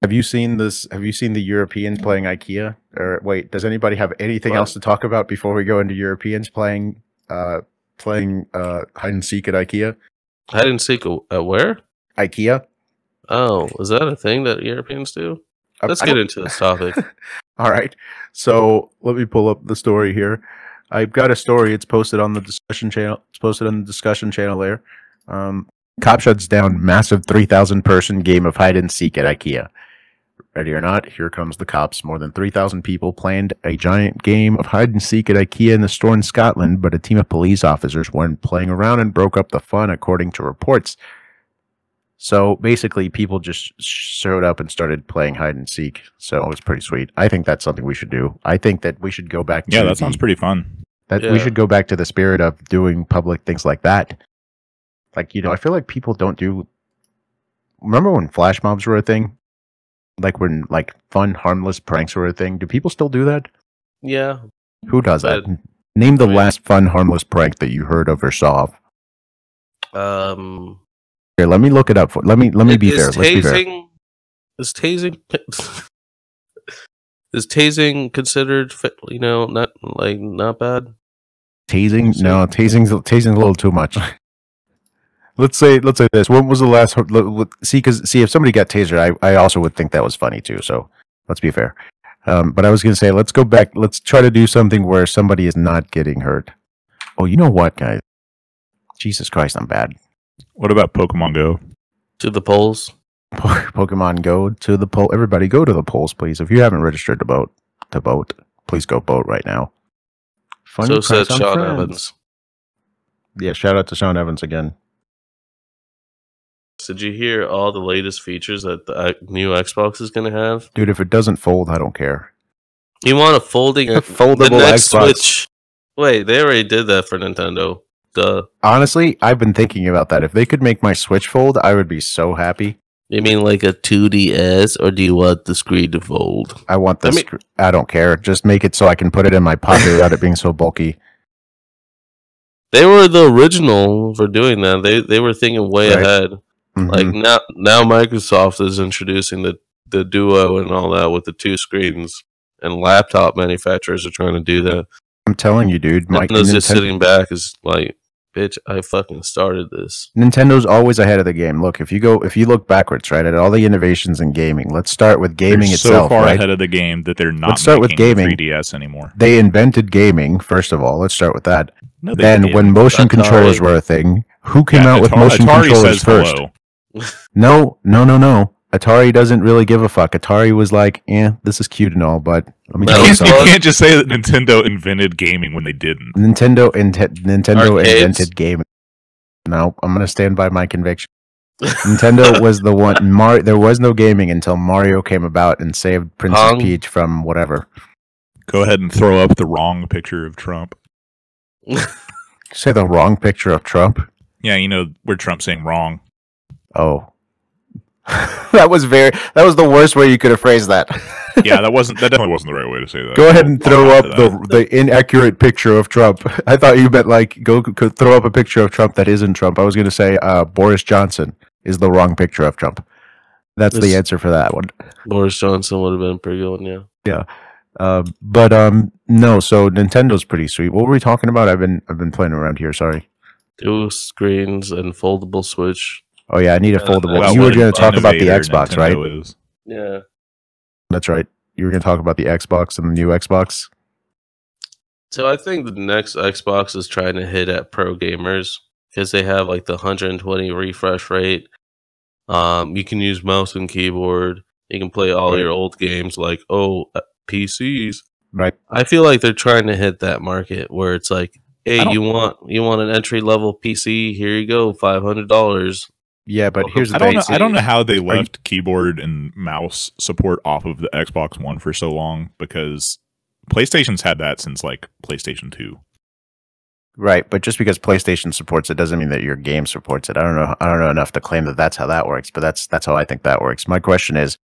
Have you seen this? Have you seen the Europeans playing IKEA? Or wait, does anybody have anything What? else to talk about before we go into Europeans playing uh, playing uh, hide and seek at IKEA? Hide and seek at where? IKEA. Oh, is that a thing that Europeans do? Let's I get into this topic. <laughs> All right. So let me pull up the story here. I've got a story. It's posted on the discussion channel. It's posted on the discussion channel there. Um, cop shuts down massive 3,000 person game of hide and seek at IKEA. Ready or not, here comes the cops. More than 3,000 people planned a giant game of hide and seek at IKEA in the store in Scotland, but a team of police officers weren't playing around and broke up the fun, according to reports. So basically, people just showed up and started playing hide and seek. So it was pretty sweet. I think that's something we should do. I think that we should go back. yeah, to that sounds pretty fun. That Yeah. we should go back to the spirit of doing public things like that. Like you know, I feel like people don't do. Remember when flash mobs were a thing? Like when like fun, harmless pranks were a thing. Do people still do that? yeah. Who does that? Name the I mean- last fun, harmless prank that you heard of or saw. of. Um Here, let me look it up. For, let me let me be fair. Let's be fair. tasing is tasing <laughs> is tasing considered you know not like not bad Tasing? No, tasing's tasing's a little too much. <laughs> let's say let's say this. When was the last? let- let- See, because see, if somebody got tasered, I I also would think that was funny too. So let's be fair. Um, but I was gonna say, let's go back. Let's try to do something where somebody is not getting hurt. Oh, you know what, guys? Jesus Christ, I'm bad. What about Pokemon Go? to the polls. <laughs> Pokemon Go to the poll. Everybody, go to the polls, please. If you haven't registered to vote, to vote, please go vote right now. Funny so said Sean friends. Evans. Yeah, shout out to Sean Evans again. Did you hear all the latest features that the uh, new Xbox is going to have? Dude, if it doesn't fold, I don't care. You want a folding <laughs> A the foldable next Xbox. Switch? Wait, they already did that for Nintendo. Duh. Honestly, I've been thinking about that. If they could make my Switch fold, I would be so happy. You mean like a 2DS, or do you want the screen to fold? I want I this. mean- I don't care. Just make it so I can put it in my pocket without it being so bulky. They were the original for doing that. They they were thinking way Right. ahead. Mhm. Like now, now Microsoft is introducing the the Duo and all that with the two screens, and laptop manufacturers are trying to do that. I'm telling you, dude. My, Nintendo's just sitting back, is like, bitch, I fucking started this. Nintendo's always ahead of the game. Look, if you go, if you look backwards, right, at all the innovations in gaming. Let's start with gaming They're itself, so far right? ahead of the game that they're not Let's start with gaming. 3DS anymore. They invented gaming first of all. Let's start with that. No, then, didn't. when motion Atari. controllers were a thing, who came Yeah, out with Atari- motion Atari controllers says first? hello. <laughs> No, no, no, no. Atari doesn't really give a fuck. Atari was like, "Yeah, this is cute and all, but let me tell you You something." all- can't just say that Nintendo invented gaming when they didn't. Nintendo inte- Nintendo Arcades? invented gaming. No, I'm gonna stand by my conviction. Nintendo <laughs> was the one. Mar- there was no gaming until Mario came about and saved Princess? Peach from whatever. Go ahead and throw up the wrong picture of Trump. Say the wrong picture of Trump. Yeah, you know where Trump's saying wrong. Oh, <laughs> that was very. That was the worst way you could have phrased that. <laughs> Yeah, that wasn't. That definitely wasn't the right way to say that. Go ahead and I'll throw up the the inaccurate picture of Trump. <laughs> I thought you meant like go c- throw up a picture of Trump that isn't Trump. I was going to say uh, Boris Johnson is the wrong picture of Trump. That's the answer for that one. Boris Johnson would have been pretty good, yeah. yeah. Uh, but um, no. So Nintendo's pretty sweet. What were we talking about? I've been I've been playing around here. Sorry. Two screens and foldable Switch. Oh yeah, I need a Uh, foldable. well, you were going to talk about the Innovator Xbox, right? Is. Yeah. That's right. You were going to talk about the Xbox and the new Xbox. So I think the next Xbox is trying to hit at pro gamers because they have like the 120 refresh rate. Um, you can use mouse and keyboard. You can play all Right. your old games like oh uh, PCs. Right. I feel like they're trying to hit that market where it's like, hey, you want you want an entry level PC? Here you go, five hundred dollars. Yeah, but here's the I don't know. I don't know how they you- left keyboard and mouse support off of the Xbox One for so long because PlayStation's had that since like PlayStation Two. Right, but just because PlayStation supports it doesn't mean that your game supports it. I don't know. I don't know enough to claim that that's how that works, but that's that's how I think that works. My question is: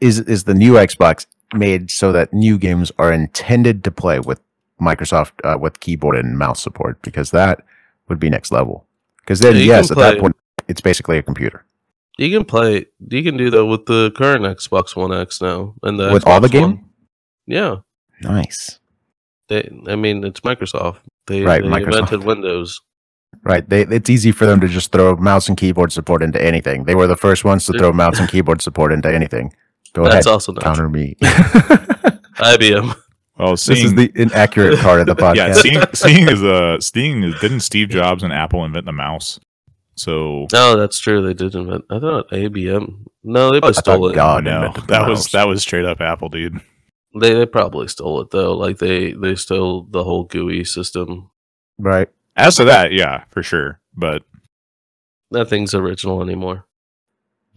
is is the new Xbox made so that new games are intended to play with Microsoft uh, with keyboard and mouse support? Because that would be next level. Because then, Yeah, yes, can at that point, it's basically a computer You can play. You can do that with the current Xbox One X now, and the with all the game. One. Yeah, Nice, they. I mean, it's Microsoft. They, Right, they Microsoft. invented Windows. right? They, it's easy for them to just throw mouse and keyboard support into anything. They were the first ones to throw mouse and keyboard support into anything. Go That's ahead, also not counter me. <laughs> IBM. Well, This is the inaccurate part of the <laughs> podcast. yeah, seeing seeing is uh seeing is didn't Steve Jobs and Apple invent the mouse? So No, that's true. They did invent. I thought IBM. No, they probably stole it. God no, that was that was straight up Apple, dude. They they probably stole it though. Like they they stole the whole GUI system. right. As to that, yeah, for sure. But That thing's original anymore.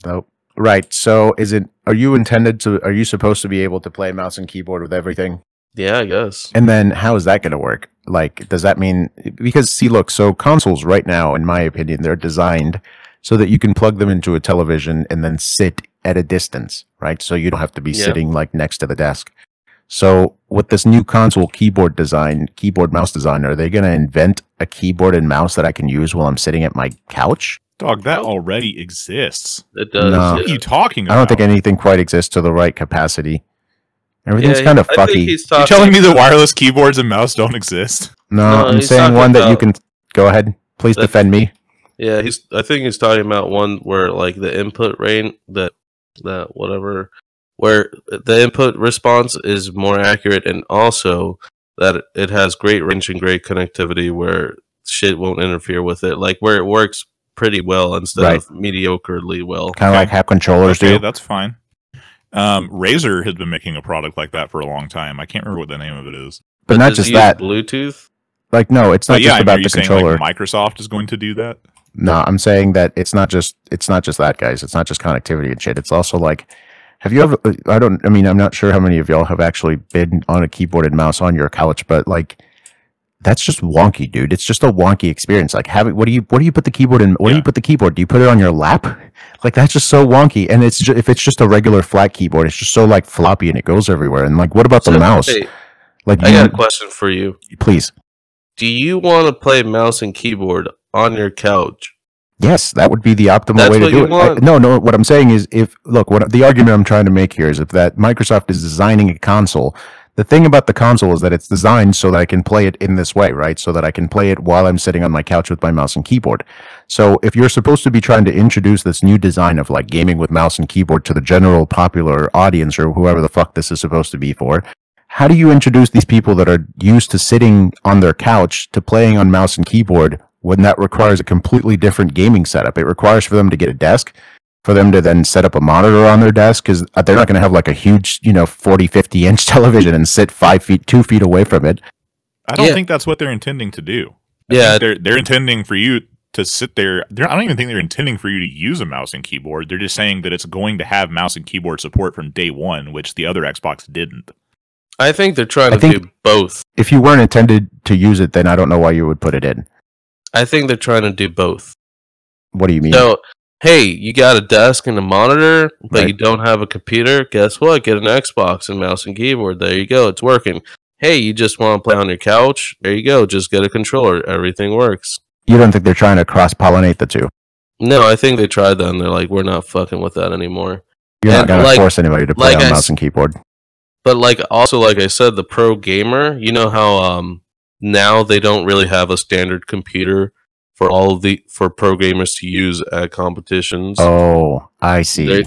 Nope. Right. So, is it? Are you intended to? Are you supposed to be able to play mouse and keyboard with everything? Yeah, I guess. And then, how is that going to work? Like, does that mean? Because see, look. So consoles right now, in my opinion, they're designed so that you can plug them into a television and then sit at a distance, right? So you don't have to be Yeah. sitting like next to the desk. So with this new console keyboard design, keyboard mouse design, are they going to invent a keyboard and mouse that I can use while I'm sitting at my couch? dog, that already exists. It does. No. What are you talking I don't think anything quite exists to the right capacity. Everything's Yeah, kind of I fucky. he's You're telling me the wireless keyboards and mouse don't exist? No, No, I'm saying one that you can go ahead. Please That- defend me. Yeah, he's. I think he's talking about one where like the input rate that that whatever where the input response is more accurate, and also that it has great range and great connectivity where shit won't interfere with it. Like where it works pretty well instead Right. of mediocrely well. Kind of Okay. like how controllers Okay, do. that's fine. Um, Razer has been making a product like that for a long time. I can't remember what the name of it is. But not just that. Bluetooth. Like, no, it's not But yeah, just I mean, about are you the saying controller. like Microsoft is going to do that? no, I'm saying that it's not just it's not just that, guys. It's not just connectivity and shit. It's also like, have you ever? I don't. I mean, I'm not sure how many of y'all have actually been on a keyboard and mouse on your couch, but like, that's just wonky, dude. It's just a wonky experience. Like having what do you what do you put the keyboard in? Where do you put the keyboard? Do you put it on your lap? Like that's just so wonky. And it's ju- if it's just a regular flat keyboard, it's just so like floppy and it goes everywhere. And like, what about the mouse? hey, Like, I you- got a question for you. please. Do you want to play mouse and keyboard on your couch? Yes, that would be the optimal That's way to do it. I- no, no. What I'm saying is, if look, what the argument I'm trying to make here is if that Microsoft is designing a console, the thing about the console is that it's designed so that I can play it in this way, right? So that I can play it while I'm sitting on my couch with my mouse and keyboard. So if you're supposed to be trying to introduce this new design of like gaming with mouse and keyboard to the general popular audience or whoever the fuck this is supposed to be for, how do you introduce these people that are used to sitting on their couch to playing on mouse and keyboard when that requires a completely different gaming setup? It requires for them to get a desk, for them to then set up a monitor on their desk because uh, they're not going to have like a huge, you know, 40, 50 inch <laughs> television and sit five feet, two feet away from it. I don't Yeah. think that's what they're intending to do. I Yeah, think they're they're intending for you to sit there. They're, I don't even think they're intending for you to use a mouse and keyboard. They're just saying that it's going to have mouse and keyboard support from day one, which the other Xbox didn't. I think they're trying I to do both. If you weren't intended to use it, then I don't know why you would put it in. I think they're trying to do both. What do you mean? So, hey, you got a desk and a monitor, but Right. you don't have a computer. Guess what? Get an Xbox and mouse and keyboard. There you go. It's working. Hey, you just want to play on your couch? There you go. Just get a controller. Everything works. you don't think they're trying to cross pollinate the two? No, I think they tried that and they're like, we're not fucking with that anymore. You're not And going to force anybody to play like on I mouse and keyboard. But like also like I said, the pro gamer, you know how um now they don't really have a standard computer for all the for pro gamers to use at competitions. Oh, I see. They-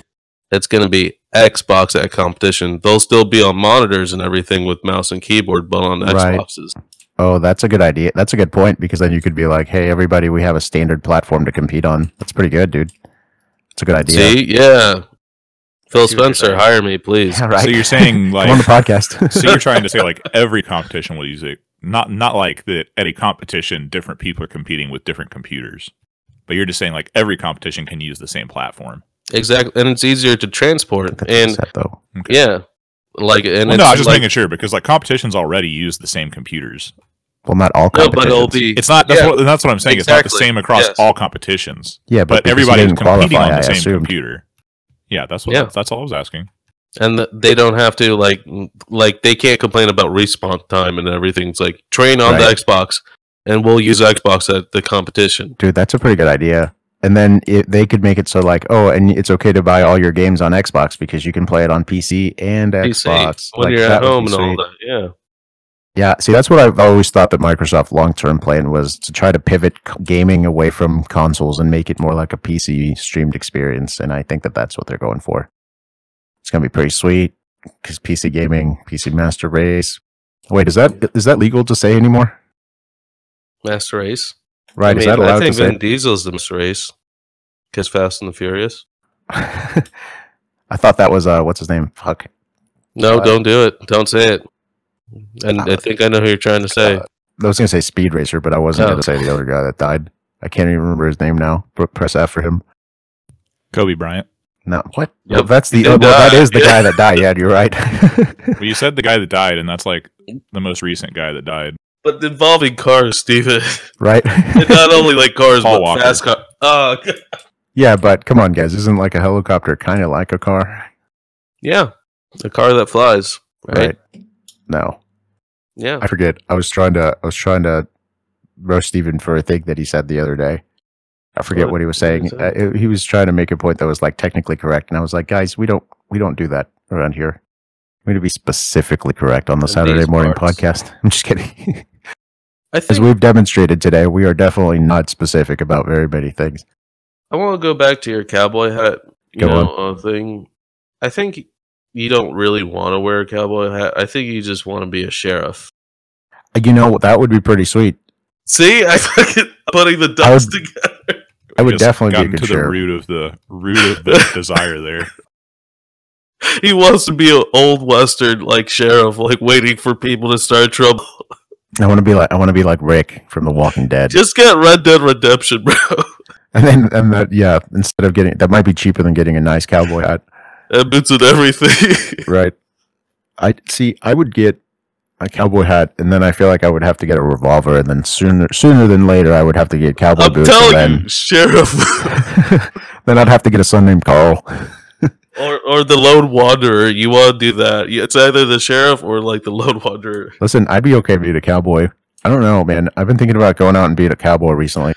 it's going to be Xbox at competition. They'll still be on monitors and everything with mouse and keyboard, but on Right. Xboxes. Oh, that's a good idea. That's a good point because then you could be like, "Hey, everybody, we have a standard platform to compete on." That's pretty good, dude. It's a good idea. See, yeah. Phil See what you're Spencer, hire me, please. Yeah, <laughs> right. So you're saying <laughs> Come on the podcast. so you're trying to say <laughs> like every competition will use it, not not like that at a competition different people are competing with different computers, but you're just saying like every competition can use the same platform. Exactly, and it's easier to transport. And upset, though. Okay. yeah, like and Well, it's no, I was just like, making sure because like competitions already use the same computers. Well, not all no, but competitions. it'll be It's not. That's Yeah, what that's what I'm saying. It's not the same across Yes. all competitions, yeah, but, because you everybody's competing qualify, on the I same assumed. computer. Yeah, that's what Yeah. That's, that's all I was asking. And they don't have to like like they can't complain about respawn time and everything. It's like train on Right. the Xbox, and we'll use Xbox at the competition. Dude, that's a pretty good idea. And then it, they could make it so like, oh, and it's okay to buy all your games on Xbox because you can play it on PC and PC, Xbox when Like, you're at home and all that. Yeah, Yeah, see, that's what I've always thought that Microsoft long term plan was to try to pivot gaming away from consoles and make it more like a PC streamed experience. And I think that that's what they're going for. It's gonna be pretty sweet because PC gaming, PC Master Race. Wait, is that is that legal to say anymore? Master Race. Right? I is that allowed I think to say? Vin Diesel's the Master Race. Because Fast and the Furious. <laughs> I thought that was uh, what's his name? Fuck. No, Uh, don't do it. Don't say it. And I think I know who you're trying to say. Uh, I was gonna say Speed Racer, but I wasn't Oh. gonna say the other guy that died. I can't even remember his name now. Press F for him. Kobe Bryant. No, what? Yep, Well, that's the he did oh, well, that die. is the guy <laughs> that died. Yeah, you're right. <laughs> Well, you said the guy that died, and that's like the most recent guy that died. But involving cars, Steven. right? <laughs> And not only like cars, Paul but Walker. fast cars. Oh, God. yeah, but come on, guys. Isn't like a helicopter kind of like a car? yeah. A car that flies. Right? Right? No, Yeah. I forget. I was trying to. I was trying to roast Steven for a thing that he said the other day. I forget What? what, he was saying. Uh, he was trying to make a point that was like technically correct, and I was like, guys, we don't we don't do that around here. We need to be specifically correct on the In Saturday morning parts. podcast. <laughs> I'm just kidding. I As we've demonstrated today, we are definitely not specific about very many things. I want to go back to your cowboy hat, you Go know, uh, thing. I think you don't really want to wear a cowboy hat. I think you just want to be a sheriff. You know, that would be pretty sweet. See, I <laughs> fucking putting the I dots would- together. I would Just definitely be a good to the root of the root of the <laughs> desire there. <laughs> He wants to be an old western like sheriff, like waiting for people to start trouble. I want to be like I want to be like Rick from The Walking Dead. Just get Red Dead Redemption, bro. <laughs> And then and that yeah, instead of getting that might be cheaper than getting a nice cowboy hat. And boots and everything. Right. I see I would get a cowboy hat, and then I feel like I would have to get a revolver, and then sooner sooner than later I would have to get cowboy I'm boots, telling and you, sheriff, then <laughs> then I'd have to get a son named Carl. <laughs> or or the lone wanderer. You want to do that? It's either the sheriff or like the lone wanderer. Listen, I'd be okay being a cowboy. I don't know, man. I've been thinking about going out and being a cowboy recently.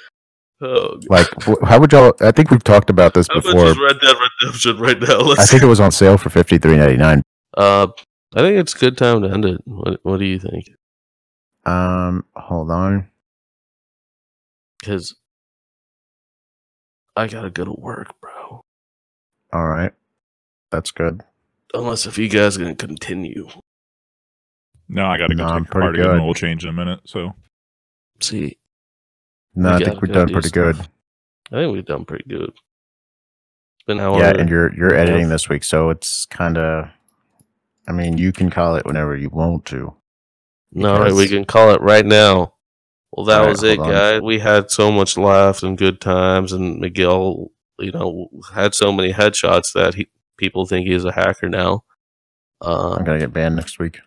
Oh, Like, how would y'all? I think we've talked about this how before. Red Dead Redemption right now? Let's I think it was on sale for fifty three ninety nine. Uh, I think it's a good time to end it. What What do you think? Um, hold on. Because I gotta go to work, bro. All right, that's good. Unless if you guys gonna continue. No, I got to go No, take a car pretty to get an change in a minute. So See, No, We I think we've done do pretty stuff. good. I think we've done pretty good. It's been an hour. Yeah, and you're you're Yeah. editing this week, so it's kind of. I mean, you can call it whenever you want to. No, all right, we can call it right now. Well, that All right, was it, guys. We had so much laughs and good times, and Miguel, you know, had so many headshots that he people think he's a hacker now. Uh, I'm gonna get banned next week.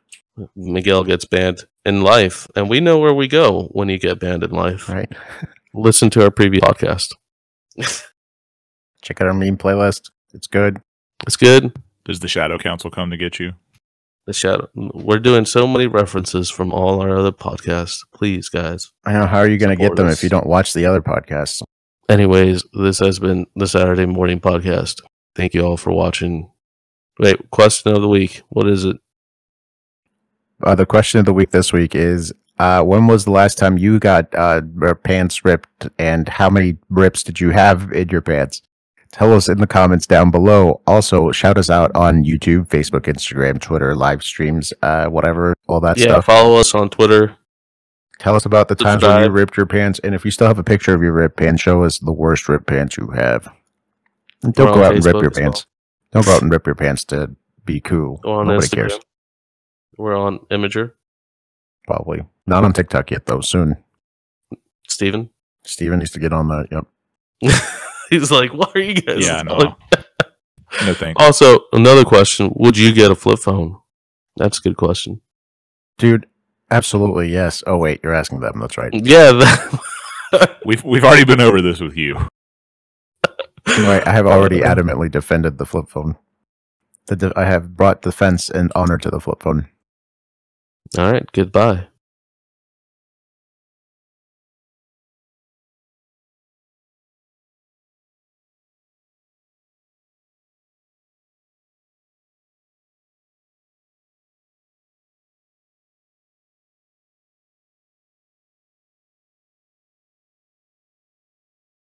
Miguel gets banned in life, and we know where we go when you get banned in life. Right? <laughs> Listen to our previous podcast. Check out our meme playlist. It's good. It's good. does the Shadow Council come to get you? The shadow. We're doing so many references from all our other podcasts. Please, guys. I know. How are you gonna get them us. if you don't watch the other podcasts? Anyways, this has been the Saturday morning podcast. Thank you all for watching. Wait, question of the week. What is it? Uh, the question of the week this week is: uh, When was the last time you got uh, pants ripped, and how many rips did you have in your pants? Tell us in the comments down below. Also, shout us out on YouTube, Facebook, Instagram, Twitter, live streams, uh, whatever, all that stuff. yeah, stuff. follow us on Twitter. Tell us about the times when you ripped your pants, and if you still have a picture of your ripped pants, show us the worst ripped pants you have. And don't We're go out and rip your as well. pants. Don't go out and rip your pants to be cool. Nobody Instagram. cares. We're on Imgur. Probably not on TikTok yet, though. Soon. Steven. Steven needs to get on that. Yep. <laughs> <laughs> He's like, what are you guys? Yeah, no, telling-" no thanks. Also, another question: Would you get a flip phone? That's a good question. Dude, absolutely yes. Oh wait, you're asking them. That's right. Yeah, that- <laughs> We've we've already been over this with you. Anyway, I have already <laughs> adamantly defended the flip phone. The de- I have brought defense and honor to the flip phone. all right. Goodbye.